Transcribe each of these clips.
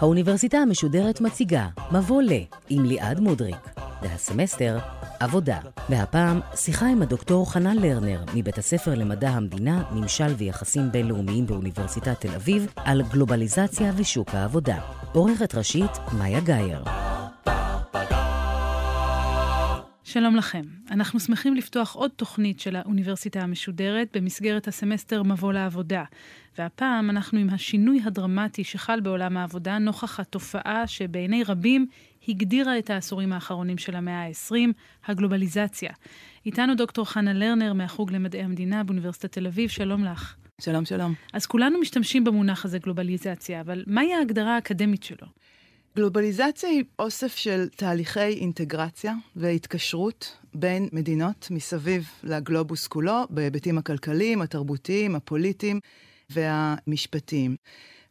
האוניברסיטה המשודרת מציגה מבוא ל עם ליעד מודריק, והסמסטר עבודה. והפעם שיחה עם הדוקטור חנה לרנר מבית הספר למדע המדינה, ממשל ויחסים בינלאומיים באוניברסיטת תל אביב על גלובליזציה ושוק העבודה. עורכת ראשית מאיה גאייר. שלום לכם. אנחנו שמחים לפתוח עוד תוכנית של האוניברסיטה המשודרת במסגרת הסמסטר מבוא לעבודה. והפעם אנחנו עם השינוי הדרמטי שחל בעולם העבודה נוכח התופעה שבעיני רבים הגדירה את העשורים האחרונים של המאה ה-20, הגלובליזציה. איתנו דוקטור חנה לרנר מהחוג למדעי המדינה באוניברסיטת תל אביב, שלום לך. שלום, שלום. אז כולנו משתמשים במונח הזה גלובליזציה, אבל מהי ההגדרה האקדמית שלו? גלובליזציה היא אוסף של תהליכי אינטגרציה והתקשרות בין מדינות מסביב לגלובוס כולו, בהיבטים הכלכליים, התרבותיים, הפוליטיים והמשפטיים.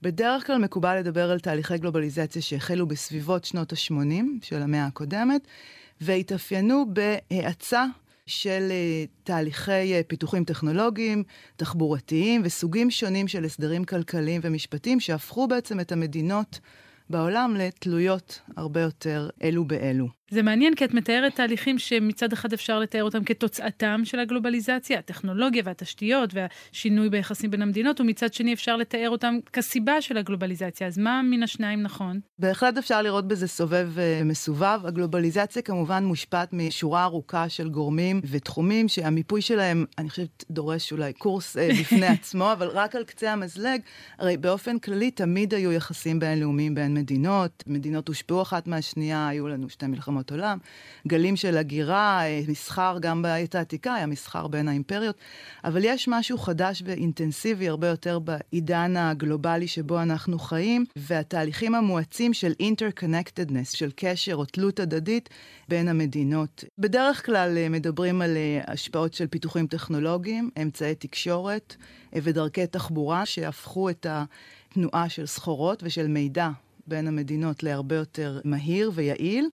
בדרך כלל מקובל לדבר על תהליכי גלובליזציה שהחלו בסביבות שנות ה-80 של המאה הקודמת, והתאפיינו בהאצה של אה, תהליכי אה, פיתוחים טכנולוגיים, תחבורתיים וסוגים שונים של הסדרים כלכליים ומשפטיים שהפכו בעצם את המדינות בעולם לתלויות הרבה יותר אלו באלו. זה מעניין כי את מתארת תהליכים שמצד אחד אפשר לתאר אותם כתוצאתם של הגלובליזציה, הטכנולוגיה והתשתיות והשינוי ביחסים בין המדינות, ומצד שני אפשר לתאר אותם כסיבה של הגלובליזציה. אז מה מן השניים נכון? בהחלט אפשר לראות בזה סובב uh, מסובב. הגלובליזציה כמובן מושפעת משורה ארוכה של גורמים ותחומים שהמיפוי שלהם, אני חושבת, דורש אולי קורס uh, בפני עצמו, אבל רק על קצה המזלג, הרי באופן כללי תמיד היו יחסים בינלאומיים בין מדינות, מדינות הושפעו אחת מהשנייה, היו לנו שתי מלחמות. מלחמות עולם, גלים של הגירה, אה, מסחר, גם בעת העתיקה היה מסחר בין האימפריות, אבל יש משהו חדש ואינטנסיבי הרבה יותר בעידן הגלובלי שבו אנחנו חיים, והתהליכים המואצים של interconnectedness, של קשר או תלות הדדית בין המדינות. בדרך כלל אה, מדברים על אה, השפעות של פיתוחים טכנולוגיים, אמצעי תקשורת ודרכי תחבורה שהפכו את התנועה של סחורות ושל מידע בין המדינות להרבה יותר מהיר ויעיל.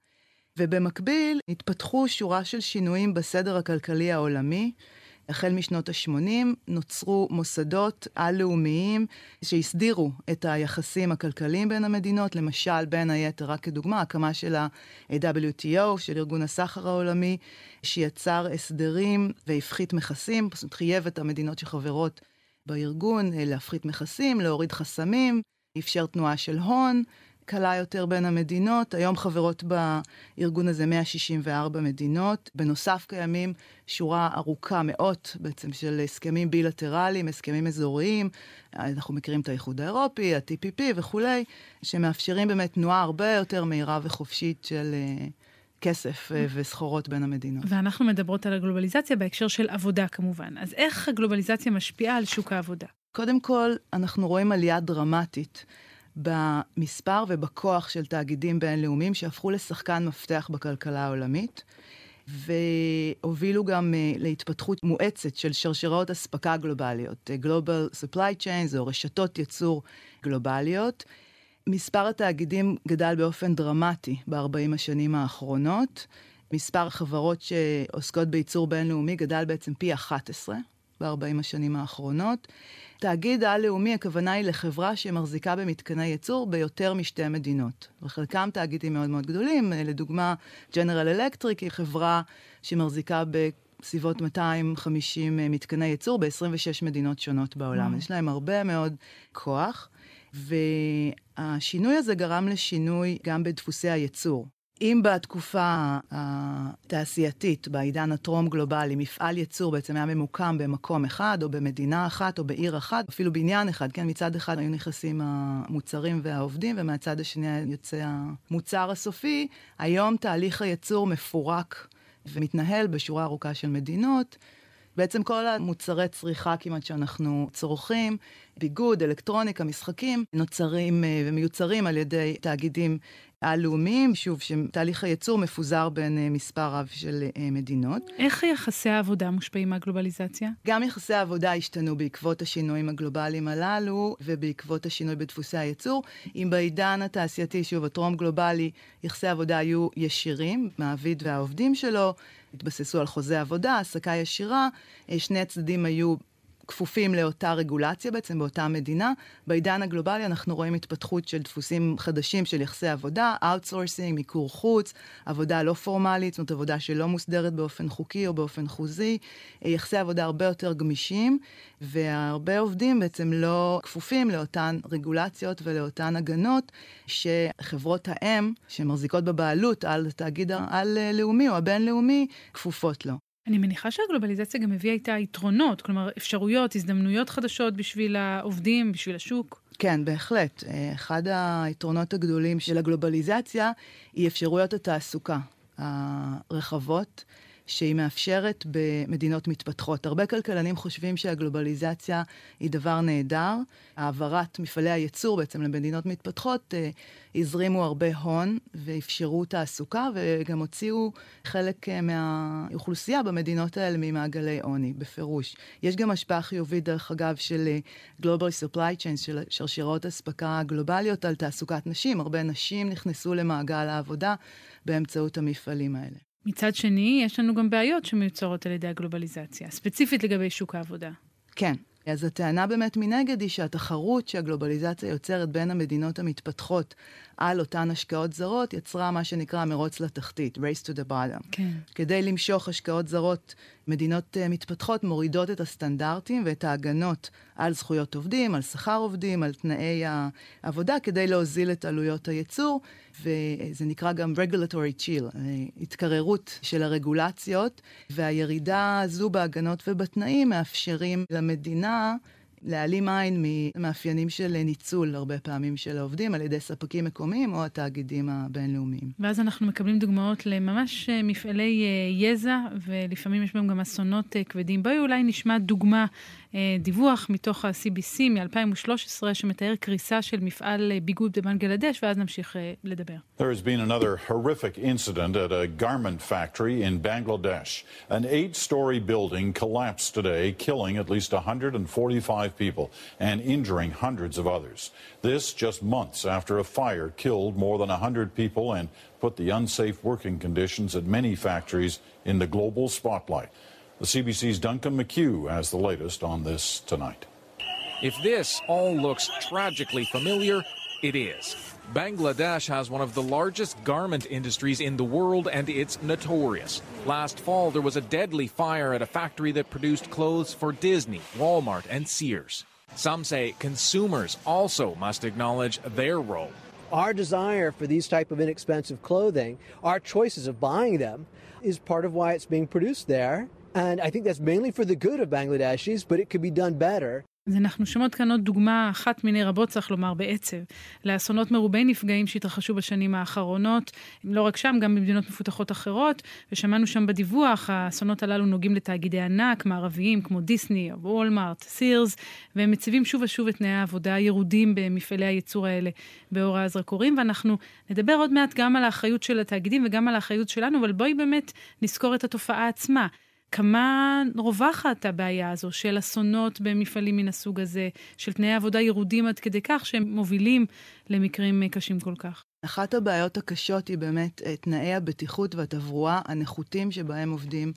ובמקביל התפתחו שורה של שינויים בסדר הכלכלי העולמי. החל משנות ה-80 נוצרו מוסדות על-לאומיים שהסדירו את היחסים הכלכליים בין המדינות, למשל, בין היתר, רק כדוגמה, הקמה של ה-WTO, של ארגון הסחר העולמי, שיצר הסדרים והפחית מכסים, פשוט חייב את המדינות שחברות בארגון להפחית מכסים, להוריד חסמים, אפשר תנועה של הון, קלה יותר בין המדינות. היום חברות בארגון הזה 164 מדינות. בנוסף קיימים שורה ארוכה, מאות בעצם, של הסכמים בילטרליים, הסכמים אזוריים. אנחנו מכירים את האיחוד האירופי, ה-TPP וכולי, שמאפשרים באמת תנועה הרבה יותר מהירה וחופשית של... uh, כסף uh, וסחורות בין המדינות. ואנחנו מדברות על הגלובליזציה בהקשר של עבודה כמובן. אז איך הגלובליזציה משפיעה על שוק העבודה? קודם כל, אנחנו רואים עלייה דרמטית במספר ובכוח של תאגידים בינלאומיים שהפכו לשחקן מפתח בכלכלה העולמית. והובילו גם uh, להתפתחות מואצת של שרשראות אספקה גלובליות, uh, Global Supply Chains או רשתות ייצור גלובליות. מספר התאגידים גדל באופן דרמטי ב-40 השנים האחרונות. מספר החברות שעוסקות בייצור בינלאומי גדל בעצם פי 11 ב-40 השנים האחרונות. תאגיד על-לאומי, הכוונה היא לחברה שמחזיקה במתקני ייצור ביותר משתי מדינות. וחלקם תאגידים מאוד מאוד גדולים, לדוגמה, General Electric היא חברה שמחזיקה בסביבות 250 מתקני ייצור ב-26 מדינות שונות בעולם. Mm. יש להם הרבה מאוד כוח. והשינוי הזה גרם לשינוי גם בדפוסי הייצור. אם בתקופה התעשייתית, בעידן הטרום-גלובלי, מפעל ייצור בעצם היה ממוקם במקום אחד, או במדינה אחת, או בעיר אחת, אפילו בעניין אחד, כן, מצד אחד היו נכנסים המוצרים והעובדים, ומהצד השני יוצא המוצר הסופי, היום תהליך הייצור מפורק ומתנהל בשורה ארוכה של מדינות. בעצם כל המוצרי צריכה כמעט שאנחנו צורכים, ביגוד, אלקטרוניקה, משחקים, נוצרים ומיוצרים על ידי תאגידים הלאומיים, שוב, שתהליך הייצור מפוזר בין uh, מספר רב של uh, מדינות. איך יחסי העבודה מושפעים מהגלובליזציה? גם יחסי העבודה השתנו בעקבות השינויים הגלובליים הללו ובעקבות השינוי בדפוסי הייצור. אם בעידן התעשייתי, שוב, הטרום גלובלי, יחסי העבודה היו ישירים, מעביד והעובדים שלו, התבססו על חוזה עבודה, העסקה ישירה, אה, שני הצדדים היו כפופים לאותה רגולציה בעצם באותה מדינה. בעידן הגלובלי אנחנו רואים התפתחות של דפוסים חדשים של יחסי עבודה, outsourcing, מיקור חוץ, עבודה לא פורמלית, זאת אומרת עבודה שלא מוסדרת באופן חוקי או באופן חוזי, אה, יחסי עבודה הרבה יותר גמישים, והרבה עובדים בעצם לא כפופים לאותן רגולציות ולאותן הגנות שחברות האם, שמחזיקות בבעלות על תאגיד על-לאומי או הבינלאומי, כפופות לו. אני מניחה שהגלובליזציה גם הביאה איתה יתרונות, כלומר אפשרויות, הזדמנויות חדשות בשביל העובדים, בשביל השוק. כן, בהחלט. אה, אחד היתרונות הגדולים של הגלובליזציה היא אפשרויות התעסוקה הרחבות. שהיא מאפשרת במדינות מתפתחות. הרבה כלכלנים חושבים שהגלובליזציה היא דבר נהדר. העברת מפעלי הייצור בעצם למדינות מתפתחות אה, הזרימו הרבה הון ואפשרו תעסוקה וגם הוציאו חלק אה, מהאוכלוסייה במדינות האלה ממעגלי עוני, בפירוש. יש גם השפעה חיובית, דרך אגב, של אה, Global Supply Chains, של שרשראות אספקה גלובליות על תעסוקת נשים. הרבה נשים נכנסו למעגל העבודה באמצעות המפעלים האלה. מצד שני, יש לנו גם בעיות שמיוצרות על ידי הגלובליזציה, ספציפית לגבי שוק העבודה. כן. אז הטענה באמת מנגד היא שהתחרות שהגלובליזציה יוצרת בין המדינות המתפתחות על אותן השקעות זרות, יצרה מה שנקרא מרוץ לתחתית, race to the bottom. כן. כדי למשוך השקעות זרות, מדינות uh, מתפתחות מורידות את הסטנדרטים ואת ההגנות על זכויות עובדים, על שכר עובדים, על תנאי העבודה, כדי להוזיל את עלויות הייצור, וזה נקרא גם regulatory chill, אה, התקררות של הרגולציות, והירידה הזו בהגנות ובתנאים מאפשרים למדינה להעלים עין ממאפיינים של ניצול הרבה פעמים של העובדים על ידי ספקים מקומיים או התאגידים הבינלאומיים. ואז אנחנו מקבלים דוגמאות לממש אה, מפעלי אה, יזע, ולפעמים יש בהם גם אסונות כבדים. בואי אולי נשמע דוגמה דיווח מתוך ה-CBC מ-2013 שמתאר קריסה של מפעל ביגוד בבנגלדש, ואז נמשיך לדבר. There has been another horrific incident at a garment factory in Bangladesh. An eight-story building collapsed today, killing at least 145 people and injuring hundreds of others. This just months after a fire killed more than 100 people and put the unsafe working conditions at many factories in the global spotlight. The CBC's Duncan McHugh has the latest on this tonight. If this all looks tragically familiar, it is. Bangladesh has one of the largest garment industries in the world and it's notorious. Last fall, there was a deadly fire at a factory that produced clothes for Disney, Walmart, and Sears. Some say consumers also must acknowledge their role. Our desire for these type of inexpensive clothing, our choices of buying them, is part of why it's being produced there And I think that's mainly for the good of Bangladeshis, but it could be done better. אז אנחנו שומעות כאן עוד דוגמה אחת מיני רבות, צריך לומר, בעצב, לאסונות מרובי נפגעים שהתרחשו בשנים האחרונות, לא רק שם, גם במדינות מפותחות אחרות, ושמענו שם בדיווח, האסונות הללו נוגעים לתאגידי ענק מערביים כמו דיסני, וולמארט, סירס, והם מציבים שוב ושוב את תנאי העבודה הירודים במפעלי הייצור האלה באור הזרקורים, ואנחנו נדבר עוד מעט גם על האחריות של התאגידים וגם על האחריות שלנו, אבל בואי באמת נזכור את התופעה עצמה. כמה רווחת הבעיה הזו של אסונות במפעלים מן הסוג הזה, של תנאי עבודה ירודים עד כדי כך שהם מובילים למקרים קשים כל כך. אחת הבעיות הקשות היא באמת אה, תנאי הבטיחות והתברואה הנחותים שבהם עובדים.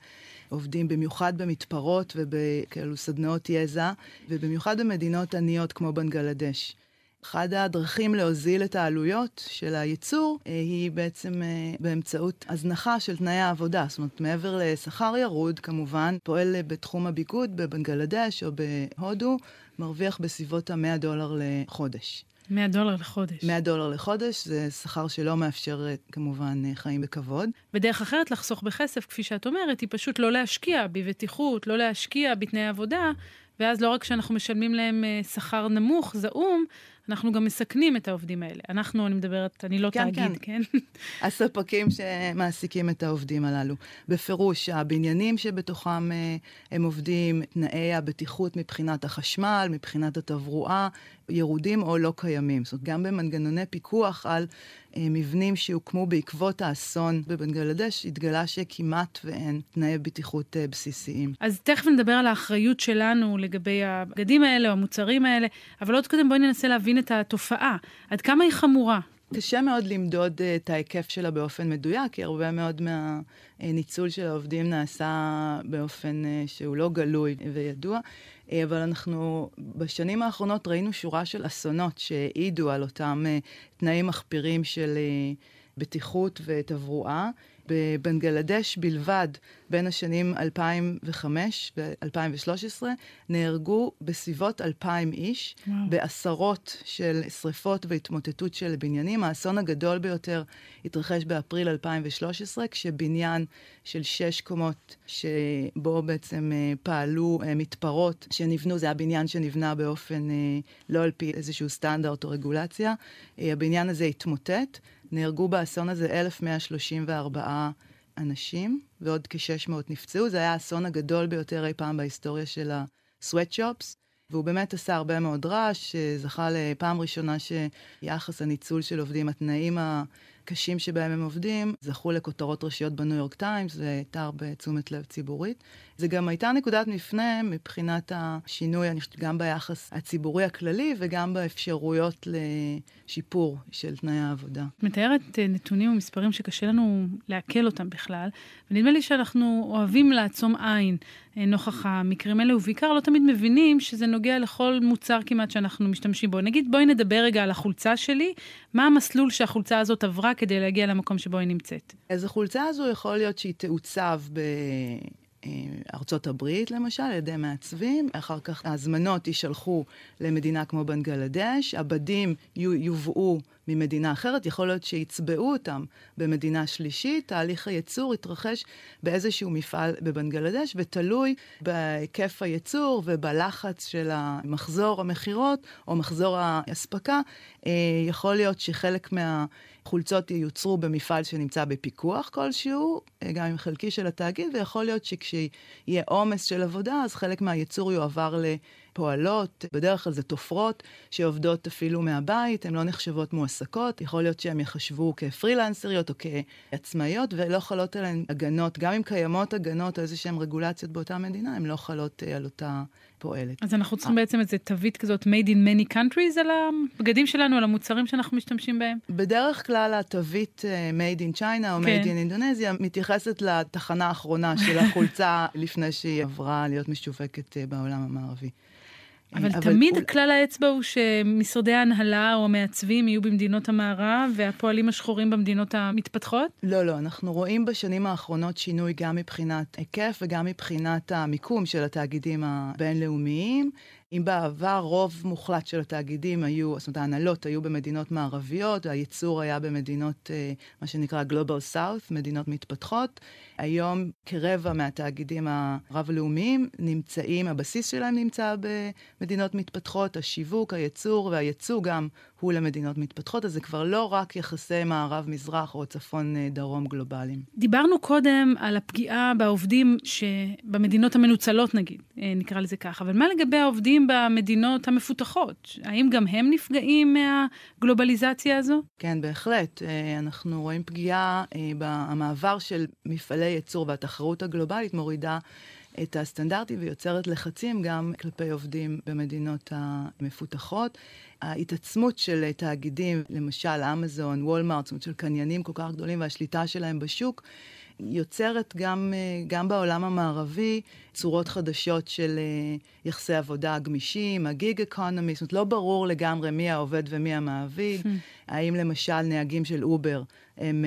עובדים במיוחד במתפרות ובכאלו סדנאות יזע, ובמיוחד במדינות עניות כמו בנגלדש. אחד הדרכים להוזיל את העלויות של הייצור אה, היא בעצם אה, באמצעות הזנחה של תנאי העבודה. זאת אומרת, מעבר לשכר ירוד, כמובן, פועל בתחום הביגוד בבנגלדש או בהודו, מרוויח בסביבות ה-100 דולר לחודש. 100 דולר לחודש. 100 דולר לחודש, זה שכר שלא מאפשר אה, כמובן חיים בכבוד. ודרך אחרת לחסוך בכסף, כפי שאת אומרת, היא פשוט לא להשקיע בבטיחות, לא להשקיע בתנאי עבודה, ואז לא רק שאנחנו משלמים להם שכר נמוך, זעום, אנחנו גם מסכנים את העובדים האלה. אנחנו, אני מדברת, אני לא כן, תאגיד, כן. כן? הספקים שמעסיקים את העובדים הללו. בפירוש, הבניינים שבתוכם אה, הם עובדים, תנאי הבטיחות מבחינת החשמל, מבחינת התברואה, ירודים או לא קיימים. זאת אומרת, גם במנגנוני פיקוח על מבנים שהוקמו בעקבות האסון בבנגלדש, התגלה שכמעט ואין תנאי בטיחות אה, בסיסיים. אז תכף נדבר על האחריות שלנו לגבי הבגדים האלה או המוצרים האלה, אבל עוד קודם בואי ננסה להבין את התופעה. עד כמה היא חמורה? קשה מאוד למדוד uh, את ההיקף שלה באופן מדויק, כי הרבה מאוד מהניצול של העובדים נעשה באופן uh, שהוא לא גלוי וידוע. Uh, אבל אנחנו בשנים האחרונות ראינו שורה של אסונות שהעידו על אותם תנאים מחפירים של בטיחות ותברואה. בבנגלדש בלבד, בין השנים 2005 ו-2013, נהרגו בסביבות 2,000 איש, וואו. בעשרות של שריפות והתמוטטות של בניינים. האסון הגדול ביותר התרחש באפריל 2013, כשבניין של שש קומות, שבו בעצם אה, פעלו אה, מתפרות שנבנו, זה היה בניין שנבנה באופן אה, לא על פי איזשהו סטנדרט או רגולציה. הבניין הזה התמוטט. נהרגו באסון הזה 1,134 אנשים, ועוד כ-600 נפצעו. זה היה האסון הגדול ביותר אי פעם בהיסטוריה של ה-sweatshops, והוא באמת עשה הרבה מאוד רעש, זכה לפעם ראשונה שיחס הניצול של עובדים, התנאים הקשים שבהם הם עובדים, זכו לכותרות ראשיות בניו יורק טיימס, זה תר בתשומת לב ציבורית. זה גם הייתה נקודת מפנה מבחינת השינוי, אני חושבת, גם ביחס הציבורי הכללי וגם באפשרויות לשיפור של תנאי העבודה. את מתארת אה, נתונים ומספרים שקשה לנו לעכל אותם בכלל, ונדמה לי שאנחנו אוהבים לעצום עין נוכח המקרים האלה, ובעיקר לא תמיד מבינים שזה נוגע לכל מוצר כמעט שאנחנו משתמשים בו. נגיד, בואי נדבר רגע על החולצה שלי, מה המסלול שהחולצה הזאת עברה כדי להגיע למקום שבו היא נמצאת? אז החולצה הזו יכול להיות שהיא תעוצב ב... ארצות הברית, למשל, על ידי מעצבים. אחר כך ההזמנות יישלחו למדינה כמו בנגלדש, הבדים יובאו ממדינה אחרת, יכול להיות שיצבעו אותם במדינה שלישית. תהליך הייצור יתרחש באיזשהו מפעל בבנגלדש, ותלוי בהיקף הייצור ובלחץ של המחזור המכירות או מחזור האספקה, אה, יכול להיות שחלק מה... חולצות ייוצרו במפעל שנמצא בפיקוח כלשהו, אה, גם עם חלקי של התאגיד, ויכול להיות שכשיהיה עומס של עבודה, אז חלק מהייצור יועבר לפועלות, בדרך כלל זה תופרות שעובדות אפילו מהבית, הן לא נחשבות מועסקות, יכול להיות שהן יחשבו כפרילנסריות או כעצמאיות, ולא חלות עליהן הגנות, גם אם קיימות הגנות או איזה שהן רגולציות באותה מדינה, הן לא חלות אה, על אותה... פועלת. אז אנחנו צריכים בעצם איזה תווית כזאת made in many countries על הבגדים שלנו, על המוצרים שאנחנו משתמשים בהם? בדרך כלל התווית אה, made in China או כן. made in Indonesia מתייחסת לתחנה האחרונה של החולצה לפני שהיא עברה להיות משווקת אה, בעולם המערבי. אבל, אבל תמיד הוא... כלל האצבע הוא שמשרדי ההנהלה או המעצבים יהיו במדינות המערב והפועלים השחורים במדינות המתפתחות? לא, לא. אנחנו רואים בשנים האחרונות שינוי גם מבחינת היקף וגם מבחינת המיקום של התאגידים הבינלאומיים. אם בעבר רוב מוחלט של התאגידים היו, זאת אומרת ההנהלות היו במדינות מערביות, הייצור היה במדינות, אה, מה שנקרא Global South, מדינות מתפתחות, היום כרבע מהתאגידים הרב-לאומיים נמצאים, הבסיס שלהם נמצא במדינות מתפתחות, השיווק, הייצור והייצוא גם הוא למדינות מתפתחות, אז זה כבר לא רק יחסי מערב-מזרח או צפון-דרום גלובליים. דיברנו קודם על הפגיעה בעובדים שבמדינות המנוצלות נגיד, אה, נקרא לזה ככה, אבל מה לגבי העובדים במדינות המפותחות? האם גם הם נפגעים מהגלובליזציה הזו? כן, בהחלט. אה, אנחנו רואים פגיעה אה, במעבר של מפעלי ייצור והתחרות הגלובלית מורידה את הסטנדרטים ויוצרת לחצים גם כלפי עובדים במדינות המפותחות. ההתעצמות של תאגידים, למשל אמזון, וולמארט, זאת אומרת של קניינים כל כך גדולים והשליטה שלהם בשוק, יוצרת גם, גם בעולם המערבי צורות חדשות של יחסי עבודה גמישים, הגיג אקונומי, זאת אומרת לא ברור לגמרי מי העובד ומי המעביד. Hmm. האם למשל נהגים של אובר הם...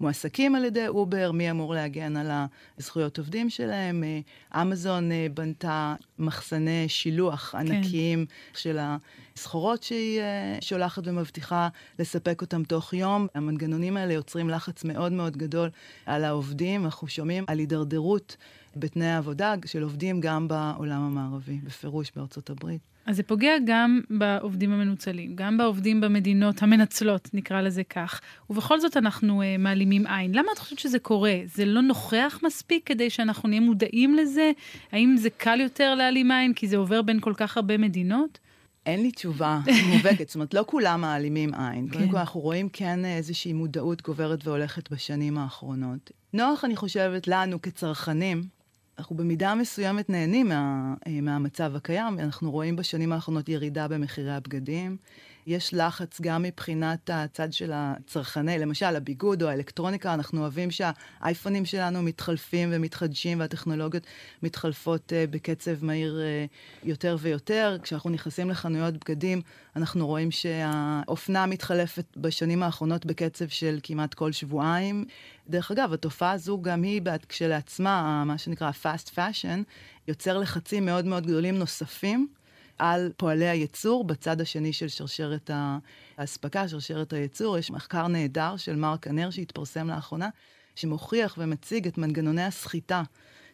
מועסקים על ידי אובר, מי אמור להגן על הזכויות עובדים שלהם. אה, אמזון אה, בנתה מחסני שילוח כן. ענקיים של הסחורות שהיא אה, שולחת ומבטיחה לספק אותם תוך יום. המנגנונים האלה יוצרים לחץ מאוד מאוד גדול על העובדים. אנחנו שומעים על הידרדרות בתנאי העבודה של עובדים גם בעולם המערבי, בפירוש בארצות הברית. אז זה פוגע גם בעובדים המנוצלים, גם בעובדים במדינות המנצלות, נקרא לזה כך. ובכל זאת אנחנו uh, מעלימים עין. למה את חושבת שזה קורה? זה לא נוכח מספיק כדי שאנחנו נהיה מודעים לזה? האם זה קל יותר להעלים עין כי זה עובר בין כל כך הרבה מדינות? אין לי תשובה מובהקת, זאת אומרת, לא כולם מעלימים עין. כן. קודם כל, אנחנו רואים כן איזושהי מודעות גוברת והולכת בשנים האחרונות. נוח, אני חושבת, לנו כצרכנים, אנחנו במידה מסוימת נהנים מה, אה, מהמצב הקיים. אנחנו רואים בשנים האחרונות ירידה במחירי הבגדים. יש לחץ גם מבחינת הצד של הצרכני, למשל הביגוד או האלקטרוניקה, אנחנו אוהבים שהאייפונים שלנו מתחלפים ומתחדשים והטכנולוגיות מתחלפות uh, בקצב מהיר uh, יותר ויותר. כשאנחנו נכנסים לחנויות בגדים, אנחנו רואים שהאופנה מתחלפת בשנים האחרונות בקצב של כמעט כל שבועיים. דרך אגב, התופעה הזו גם היא כשלעצמה, מה שנקרא fast fashion, יוצר לחצים מאוד מאוד גדולים נוספים. על פועלי הייצור בצד השני של שרשרת האספקה, שרשרת הייצור. יש מחקר נהדר של מרק אנר שהתפרסם לאחרונה, שמוכיח ומציג את מנגנוני הסחיטה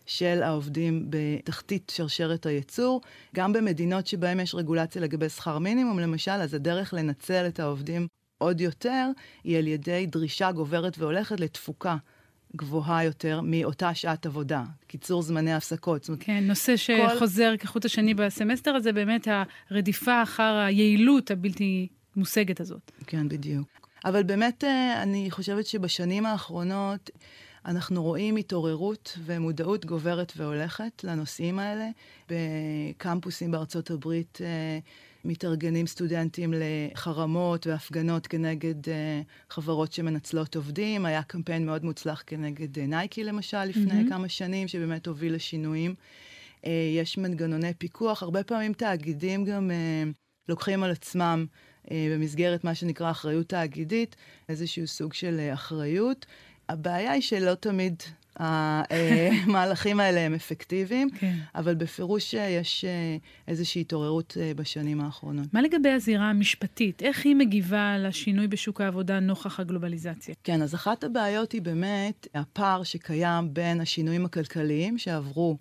של העובדים בתחתית שרשרת הייצור. גם במדינות שבהן יש רגולציה לגבי שכר מינימום, למשל, אז הדרך לנצל את העובדים עוד יותר היא על ידי דרישה גוברת והולכת לתפוקה גבוהה יותר מאותה שעת עבודה, קיצור זמני הפסקות. כן, נושא שחוזר כל... כחוט השני בסמסטר הזה, באמת הרדיפה אחר היעילות הבלתי מושגת הזאת. כן, בדיוק. אבל באמת, אה, אני חושבת שבשנים האחרונות אנחנו רואים התעוררות ומודעות גוברת והולכת לנושאים האלה. בקמפוסים בארצות הברית אה, מתארגנים סטודנטים לחרמות והפגנות כנגד uh, חברות שמנצלות עובדים. היה קמפיין מאוד מוצלח כנגד uh, נייקי, למשל, לפני mm-hmm. כמה שנים, שבאמת הוביל לשינויים. יש מנגנוני פיקוח. הרבה פעמים תאגידים גם לוקחים על עצמם במסגרת מה שנקרא אחריות תאגידית, איזשהו סוג של אחריות. הבעיה היא שלא תמיד המהלכים האלה הם אפקטיביים, כן. אבל בפירוש יש אה, איזושהי התעוררות אה, בשנים האחרונות. מה לגבי הזירה המשפטית? איך היא מגיבה לשינוי בשוק העבודה נוכח הגלובליזציה? כן, אז אחת הבעיות היא באמת הפער שקיים בין השינויים הכלכליים שעברו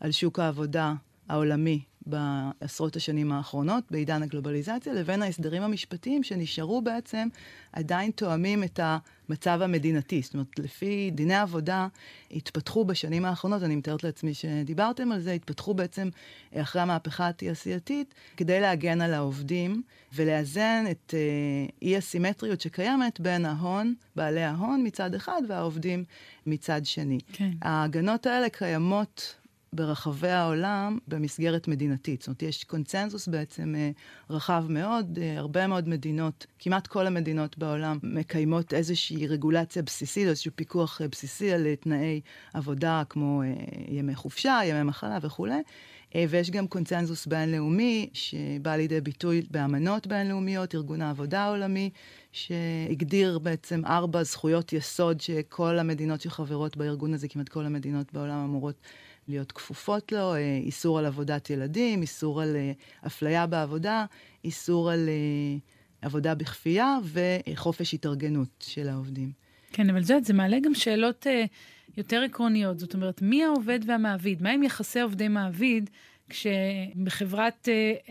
על שוק העבודה העולמי בעשרות השנים האחרונות, בעידן הגלובליזציה, לבין ההסדרים המשפטיים שנשארו בעצם, עדיין תואמים את המצב המדינתי. זאת אומרת, לפי דיני עבודה, התפתחו בשנים האחרונות, אני מתארת לעצמי שדיברתם על זה, התפתחו בעצם אחרי המהפכה התעשייתית, כדי להגן על העובדים ולאזן את אה, אי-הסימטריות שקיימת בין ההון, בעלי ההון מצד אחד, והעובדים מצד שני. כן. ההגנות האלה קיימות ברחבי העולם במסגרת מדינתית. זאת אומרת, יש קונצנזוס בעצם אה, רחב מאוד, אה, הרבה מאוד מדינות, כמעט כל המדינות בעולם מקיימות איזושהי רגולציה בסיסית, איזשהו פיקוח אה, בסיסי על תנאי עבודה כמו ימי חופשה, ימי מחלה וכולי. ויש גם קונצנזוס בינלאומי שבא לידי ביטוי באמנות בינלאומיות, ארגון העבודה העולמי, שהגדיר בעצם ארבע זכויות יסוד שכל המדינות שחברות בארגון הזה, כמעט כל המדינות בעולם אמורות להיות כפופות לו, אה, איסור על עבודת ילדים, איסור על אה, אפליה בעבודה, איסור על אה, עבודה בכפייה וחופש התארגנות של העובדים. כן, אבל זה, זה מעלה גם שאלות יותר עקרוניות. זאת אומרת, מי העובד והמעביד? מה עם יחסי עובדי מעביד כשבחברת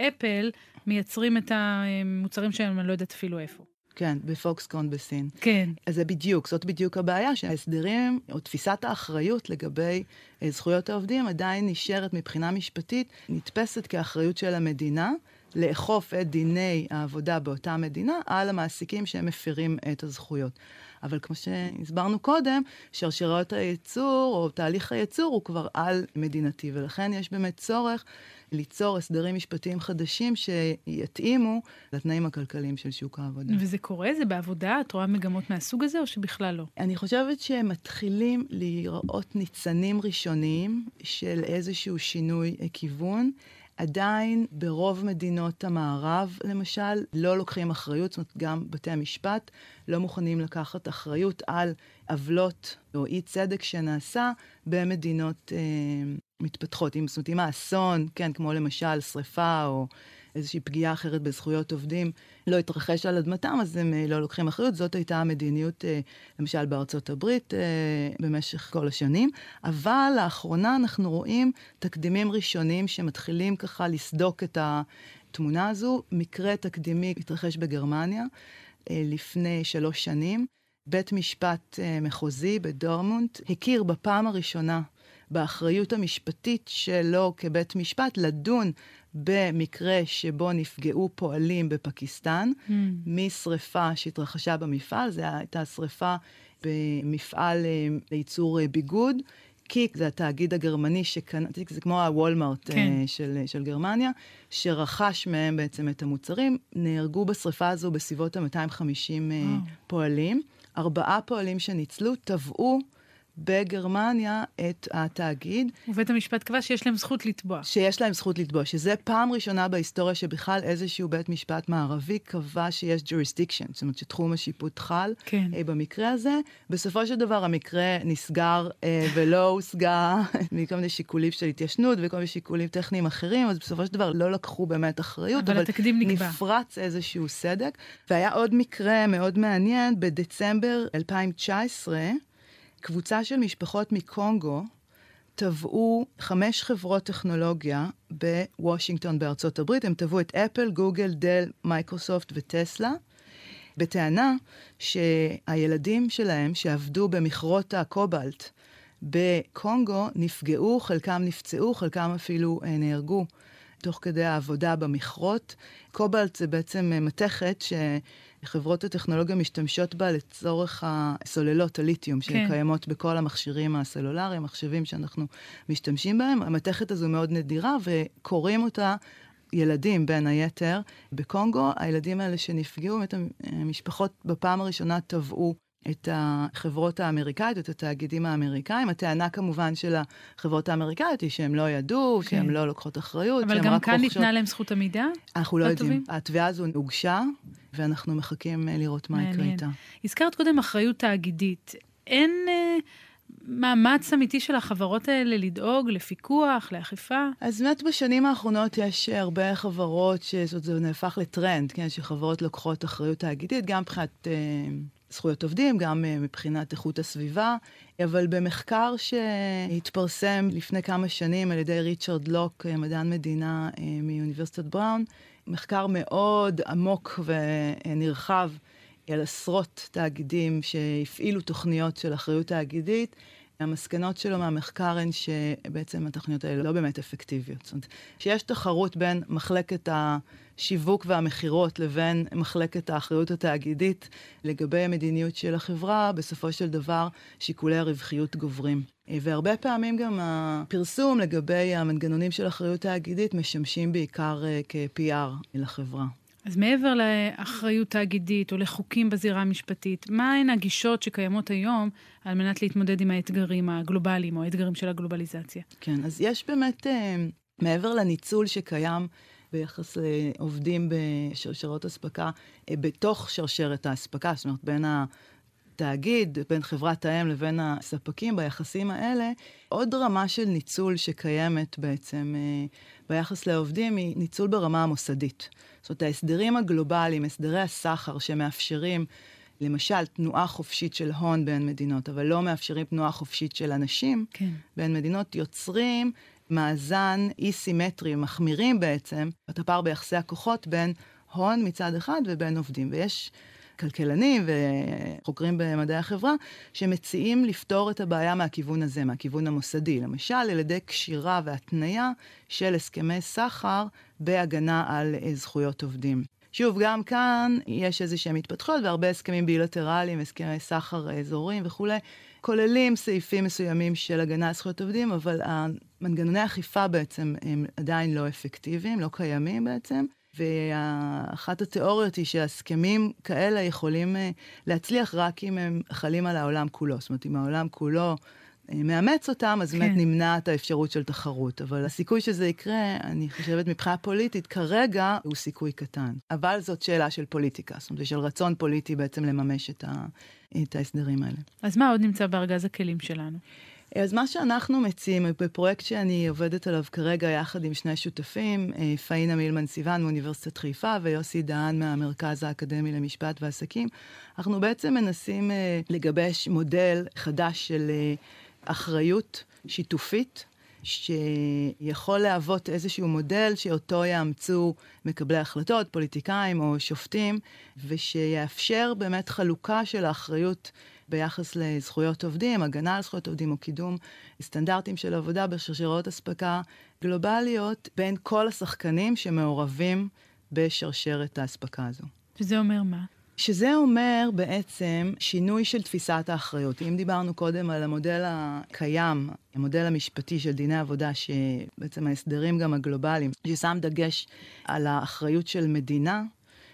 אפל מייצרים את המוצרים שלהם, אני לא יודעת אפילו איפה? כן, בפוקסקון בסין. כן. אז זה בדיוק, זאת בדיוק הבעיה, שההסדרים, או תפיסת האחריות לגבי אה, זכויות העובדים עדיין נשארת מבחינה משפטית, נתפסת כאחריות של המדינה. לאכוף את דיני העבודה באותה מדינה על המעסיקים שהם מפירים את הזכויות. אבל כמו שהסברנו קודם, שרשרות הייצור או תהליך הייצור הוא כבר על מדינתי, ולכן יש באמת צורך ליצור הסדרים משפטיים חדשים שיתאימו לתנאים הכלכליים של שוק העבודה. וזה קורה? זה בעבודה? את רואה מגמות מהסוג הזה או שבכלל לא? אני חושבת שהם מתחילים להיראות ניצנים ראשוניים של איזשהו שינוי כיוון. עדיין ברוב מדינות המערב, למשל, לא לוקחים אחריות, זאת אומרת, גם בתי המשפט לא מוכנים לקחת אחריות על עוולות או אי צדק שנעשה במדינות אה, מתפתחות. אם, זאת אומרת, אם האסון, כן, כמו למשל שריפה או איזושהי פגיעה אחרת בזכויות עובדים לא יתרחש על אדמתם, אז הם לא לוקחים אחריות. זאת הייתה המדיניות, למשל בארצות הברית, במשך כל השנים. אבל לאחרונה אנחנו רואים תקדימים ראשונים שמתחילים ככה לסדוק את התמונה הזו. מקרה תקדימי התרחש בגרמניה לפני שלוש שנים. בית משפט מחוזי בדורמונט הכיר בפעם הראשונה באחריות המשפטית שלו כבית משפט לדון במקרה שבו נפגעו פועלים בפקיסטן mm. משרפה שהתרחשה במפעל, זו הייתה שרפה במפעל אה, לייצור אה, ביגוד. קיק זה התאגיד הגרמני שקנה, זה כמו הוולמארט כן. uh, של, של גרמניה, שרכש מהם בעצם את המוצרים. נהרגו בשריפה הזו בסביבות ה-250 uh, פועלים. ארבעה פועלים שניצלו טבעו בגרמניה את התאגיד. ובית המשפט קבע שיש להם זכות לתבוע. שיש להם זכות לתבוע, שזה פעם ראשונה בהיסטוריה שבכלל איזשהו בית משפט מערבי קבע שיש jurisdiction, זאת אומרת שתחום השיפוט חל. כן. אה, במקרה הזה, בסופו של דבר המקרה נסגר אה, ולא הושגה מכל מיני שיקולים של התיישנות וכל מיני שיקולים טכניים אחרים, אז בסופו של דבר לא לקחו באמת אחריות, אבל, אבל. נפרץ איזשהו סדק. והיה עוד מקרה מאוד מעניין, בדצמבר 2019, קבוצה של משפחות מקונגו תבעו חמש חברות טכנולוגיה בוושינגטון בארצות הברית. הם תבעו את אפל, גוגל, דל, מייקרוסופט וטסלה, בטענה שהילדים שלהם שעבדו במכרות הקובלט בקונגו נפגעו, חלקם נפצעו, חלקם אפילו אה, נהרגו. תוך כדי העבודה במכרות. קובלט זה בעצם אה, מתכת ש... חברות הטכנולוגיה משתמשות בה לצורך הסוללות, הליתיום, כן. שקיימות בכל המכשירים הסלולריים, מחשבים שאנחנו משתמשים בהם. המתכת הזו מאוד נדירה, וקוראים אותה ילדים, בין היתר, בקונגו. הילדים האלה שנפגעו, באמת המשפחות בפעם הראשונה טבעו את החברות האמריקאיות, את התאגידים האמריקאים. הטענה כמובן של החברות האמריקאיות היא שהם לא ידעו, כן. שהם לא לוקחות אחריות, אבל גם כאן רוכשות... ניתנה להם זכות עמידה? אנחנו לא יודעים. התביעה הזו הוגשה, ואנחנו מחכים אה, לראות מה יקרה איתה. הזכרת קודם אחריות תאגידית. אין אה, מאמץ אמיתי של החברות האלה לדאוג לפיקוח, לאכיפה? אז באמת בשנים האחרונות יש הרבה חברות שזה נהפך לטרנד, כן, שחברות לוקחות אחריות תאגידית, גם מבחינת... אה, זכויות עובדים, גם uh, מבחינת איכות הסביבה, אבל במחקר שהתפרסם לפני כמה שנים על ידי ריצ'רד לוק, אה, מדען מדינה uh, מאוניברסיטת בראון, מחקר מאוד עמוק ונרחב על עשרות תאגידים שהפעילו תוכניות של אחריות תאגידית. המסקנות שלו מהמחקר הן שבעצם התוכניות האלה לא באמת אפקטיביות. זאת אומרת, שיש תחרות בין מחלקת השיווק והמכירות לבין מחלקת האחריות התאגידית לגבי המדיניות של החברה, בסופו של דבר שיקולי הרווחיות גוברים. והרבה פעמים גם הפרסום לגבי המנגנונים של אחריות תאגידית משמשים בעיקר אה, כ-PR לחברה. אז מעבר לאחריות תאגידית או לחוקים בזירה המשפטית, מהן הגישות שקיימות היום על מנת להתמודד עם האתגרים הגלובליים או האתגרים של הגלובליזציה? כן, אז יש באמת, אה, מעבר לניצול שקיים ביחס לעובדים בשרשרות אספקה, אה, בתוך שרשרת האספקה, זאת אומרת, בין ה... תאגיד, בין חברת האם לבין הספקים ביחסים האלה, עוד רמה של ניצול שקיימת בעצם אה, ביחס לעובדים היא ניצול ברמה המוסדית. זאת אומרת, ההסדרים הגלובליים, הסדרי הסחר שמאפשרים למשל תנועה חופשית של הון בין מדינות, אבל לא מאפשרים תנועה חופשית של אנשים כן. בין מדינות, יוצרים מאזן אי-סימטרי, מחמירים בעצם את הפער ביחסי הכוחות בין הון מצד אחד ובין עובדים. ויש כלכלנים וחוקרים במדעי החברה, שמציעים לפתור את הבעיה מהכיוון הזה, מהכיוון המוסדי. למשל, על ידי קשירה והתניה של הסכמי סחר בהגנה על זכויות עובדים. שוב, גם כאן יש איזה שהם התפתחויות והרבה הסכמים בילטרליים, הסכמי סחר אזוריים וכולי, כוללים סעיפים מסוימים של הגנה על זכויות עובדים, אבל המנגנוני האכיפה בעצם הם עדיין לא אפקטיביים, לא קיימים בעצם. ואחת התיאוריות היא שהסכמים כאלה יכולים אה, להצליח רק אם הם חלים על העולם כולו. זאת אומרת, אם העולם כולו אה, מאמץ אותם, אז כן. באמת נמנעת האפשרות של תחרות. אבל הסיכוי שזה יקרה, אני חושבת מבחינה פוליטית, כרגע הוא סיכוי קטן. אבל זאת שאלה של פוליטיקה, זאת אומרת, של רצון פוליטי בעצם לממש את, ה, את ההסדרים האלה. אז מה עוד נמצא בארגז הכלים שלנו? אז מה שאנחנו מציעים, בפרויקט שאני עובדת עליו כרגע יחד עם שני שותפים, אה, פאינה מילמן סיוון מאוניברסיטת חיפה ויוסי דהן מהמרכז האקדמי למשפט ועסקים, אנחנו בעצם מנסים אה, לגבש מודל חדש של אה, אחריות שיתופית. שיכול להוות איזשהו מודל שאותו יאמצו מקבלי החלטות, פוליטיקאים או שופטים, ושיאפשר באמת חלוקה של האחריות ביחס לזכויות עובדים, הגנה על זכויות עובדים או קידום סטנדרטים של עבודה בשרשרות אספקה גלובליות בין כל השחקנים שמעורבים בשרשרת האספקה הזו. שזה אומר מה? שזה אומר בעצם שינוי של תפיסת האחריות. אם דיברנו קודם על המודל הקיים, המודל המשפטי של דיני עבודה, שבעצם ההסדרים גם הגלובליים, ששם דגש על האחריות של מדינה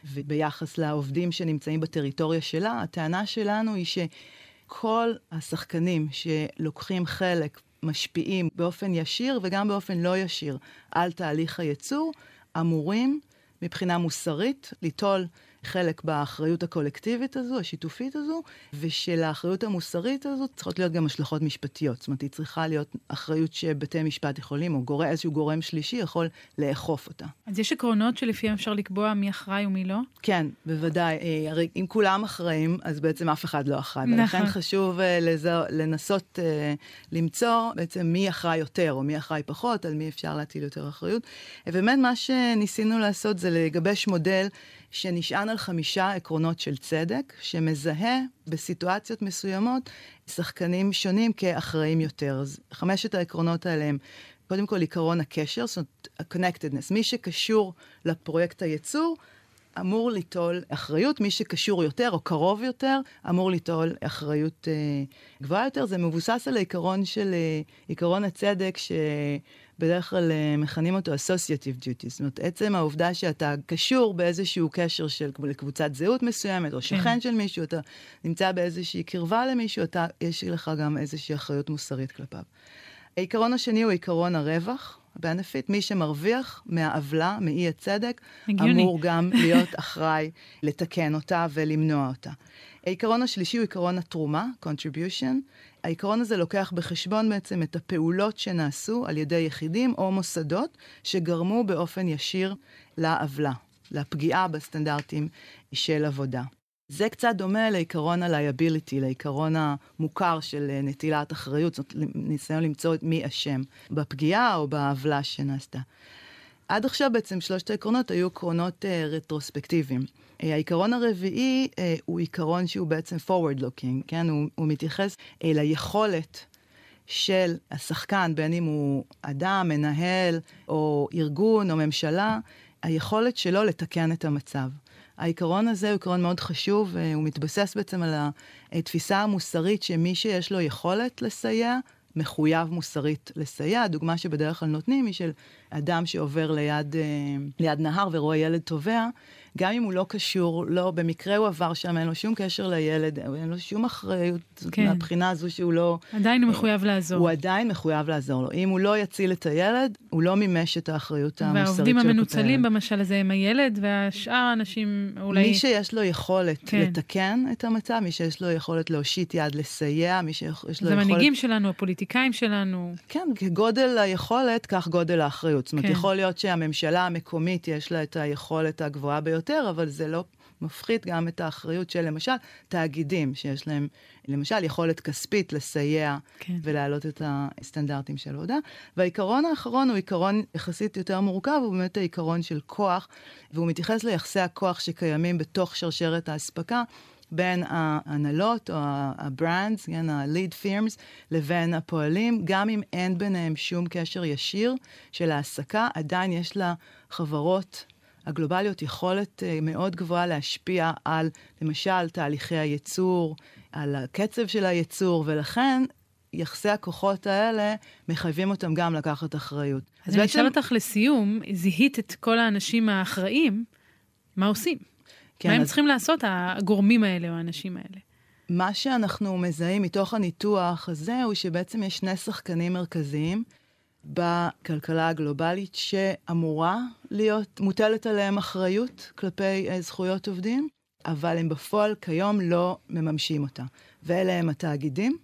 וביחס לעובדים שנמצאים בטריטוריה שלה, הטענה שלנו היא שכל השחקנים שלוקחים חלק משפיעים באופן ישיר וגם באופן לא ישיר על תהליך הייצור, אמורים מבחינה מוסרית ליטול חלק באחריות הקולקטיבית הזו, השיתופית הזו, ושלאחריות המוסרית הזו צריכות להיות גם השלכות משפטיות. זאת אומרת, היא צריכה להיות אחריות שבתי משפט יכולים, או גורם, איזשהו גורם שלישי יכול לאכוף אותה. אז יש עקרונות שלפיהם אפשר לקבוע מי אחראי ומי לא? כן, בוודאי. אה, הרי אם כולם אחראים, אז בעצם אף אחד לא אחראי. נכון. ולכן חשוב אה, לזו, לנסות אה, למצוא בעצם מי אחראי יותר, או מי אחראי פחות, על מי אפשר להטיל יותר אחריות. ובאמת מה שניסינו לעשות זה לגבש מודל שנשען על חמישה עקרונות של צדק, שמזהה בסיטואציות מסוימות שחקנים שונים כאחראים יותר. אז חמשת העקרונות האלה הם קודם כל עיקרון הקשר, זאת אומרת, ה-connectedness. מי שקשור לפרויקט הייצור, אמור ליטול אחריות, מי שקשור יותר או קרוב יותר, אמור ליטול אחריות אה, גבוהה יותר. זה מבוסס על העיקרון של אה, עיקרון הצדק, ש... בדרך כלל אה, מכנים אותו associative duty, זאת אומרת, עצם העובדה שאתה קשור באיזשהו קשר של לקבוצת זהות מסוימת, או שכן כן. של מישהו, אתה נמצא באיזושהי קרבה למישהו, אתה, יש לך גם איזושהי אחריות מוסרית כלפיו. העיקרון השני הוא עיקרון הרווח. benefit, מי שמרוויח מהעוולה, מאי הצדק, הגיוני. אמור גם להיות אחראי לתקן אותה ולמנוע אותה. העיקרון השלישי הוא עיקרון התרומה, contribution. העיקרון הזה לוקח בחשבון בעצם את הפעולות שנעשו על ידי יחידים או מוסדות שגרמו באופן ישיר לעוולה, לפגיעה בסטנדרטים של עבודה. זה קצת דומה לעיקרון ה-liability, לעיקרון המוכר של נטילת אחריות, זאת ניסיון למצוא את מי אשם בפגיעה או בעוולה שנעשתה. עד עכשיו בעצם שלושת העקרונות היו עקרונות uh, רטרוספקטיביים. Uh, העיקרון הרביעי uh, הוא עיקרון שהוא בעצם forward looking, כן? הוא, הוא מתייחס ליכולת של השחקן, בין אם הוא אדם, מנהל, או ארגון, או ממשלה, היכולת שלו לתקן את המצב. העיקרון הזה הוא עיקרון מאוד חשוב, הוא מתבסס בעצם על התפיסה המוסרית שמי שיש לו יכולת לסייע, מחויב מוסרית לסייע. הדוגמה שבדרך כלל נותנים היא של אדם שעובר ליד, אה, ליד נהר ורואה ילד טובע, גם אם הוא לא קשור, לא, במקרה הוא עבר שם, אין לו שום קשר לילד, אין לו שום אחריות כן. מהבחינה הזו שהוא לא... עדיין הוא מחויב לעזור. הוא עדיין מחויב לעזור לו. אם הוא לא יציל את הילד, הוא לא מימש את האחריות המוסרית שלו. והעובדים המנוצלים במשל הזה הם הילד, והשאר האנשים אולי... מי שיש לו יכולת כן. לתקן את המצב, מי שיש לו יכולת להושיט יד לסייע, מי שיש לו יכולת... זה המנהיגים שלנו, הפוליטיקאים שלנו. כן, כגודל היכולת, כך גודל האחריות. זאת אומרת, כן. יכול להיות שהממשלה המקומית יש לה את היכולת הגבוהה ביותר. יותר, אבל זה לא מפחית גם את האחריות של למשל תאגידים, שיש להם למשל יכולת כספית לסייע כן. ולהעלות את הסטנדרטים של עבודה. והעיקרון האחרון הוא עיקרון יחסית יותר מורכב, הוא באמת העיקרון של כוח, והוא מתייחס ליחסי הכוח שקיימים בתוך שרשרת האספקה. בין ההנהלות או ה-brands, כן, ה-lead firms, לבין הפועלים, גם אם אין ביניהם שום קשר ישיר של העסקה, עדיין יש לה חברות הגלובליות יכולת uh, מאוד גבוהה להשפיע על, למשל, תהליכי הייצור, על הקצב של הייצור, ולכן יחסי הכוחות האלה מחייבים אותם גם לקחת אחריות. אז, אז אני אשאל. אותך לסיום, זיהית את כל האנשים האחראים, מה עושים? כן, מה הם אז... צריכים לעשות, הגורמים האלה או האנשים האלה? מה שאנחנו מזהים מתוך הניתוח הזה הוא שבעצם יש שני שחקנים מרכזיים בכלכלה הגלובלית שאמורה להיות מוטלת עליהם אחריות כלפי אה, זכויות עובדים, אבל הם בפועל כיום לא מממשים אותה. ואלה הם התאגידים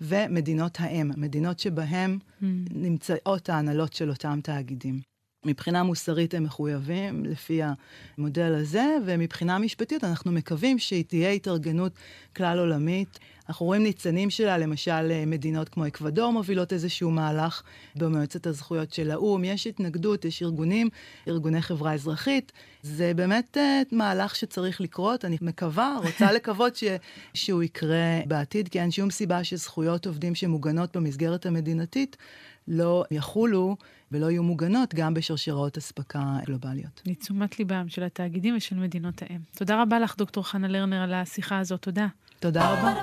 ומדינות האם, מדינות שבהן mm. נמצאות ההנהלות של אותם תאגידים. מבחינה מוסרית הם מחויבים לפי המודל הזה, ומבחינה משפטית אנחנו מקווים שהיא תהיה התארגנות כלל עולמית. אנחנו רואים ניצנים שלה, למשל מדינות כמו אקוודור מובילות איזשהו מהלך במועצת הזכויות של האו"ם. יש התנגדות, יש ארגונים, ארגוני חברה אזרחית. זה באמת uh, מהלך שצריך לקרות. אני מקווה, רוצה לקוות ש... שהוא יקרה בעתיד, כי אין שום סיבה שזכויות עובדים שמוגנות במסגרת המדינתית לא יחולו ולא יהיו מוגנות גם בשרשראות אספקה גלובליות. לתשומת ליבם של התאגידים ושל מדינות האם. תודה רבה לך, דוקטור חנה לרנר, על השיחה הזאת. תודה. תודה רבה.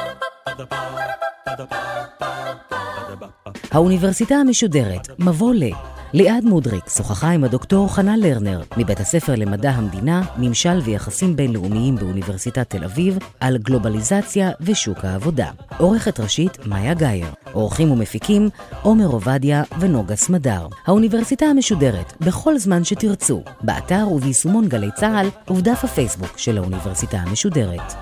האוניברסיטה המשודרת, מבוא ל... ליעד מודריק שוחחה עם הדוקטור חנה לרנר מבית הספר למדע המדינה, ממשל ויחסים בינלאומיים באוניברסיטת תל אביב על גלובליזציה ושוק העבודה. עורכת ראשית מאיה גאייר. עורכים ומפיקים עומר עובדיה ונוגה סמדר. האוניברסיטה המשודרת בכל זמן שתרצו, באתר וביישומון גלי צה"ל ובדף הפייסבוק של האוניברסיטה המשודרת.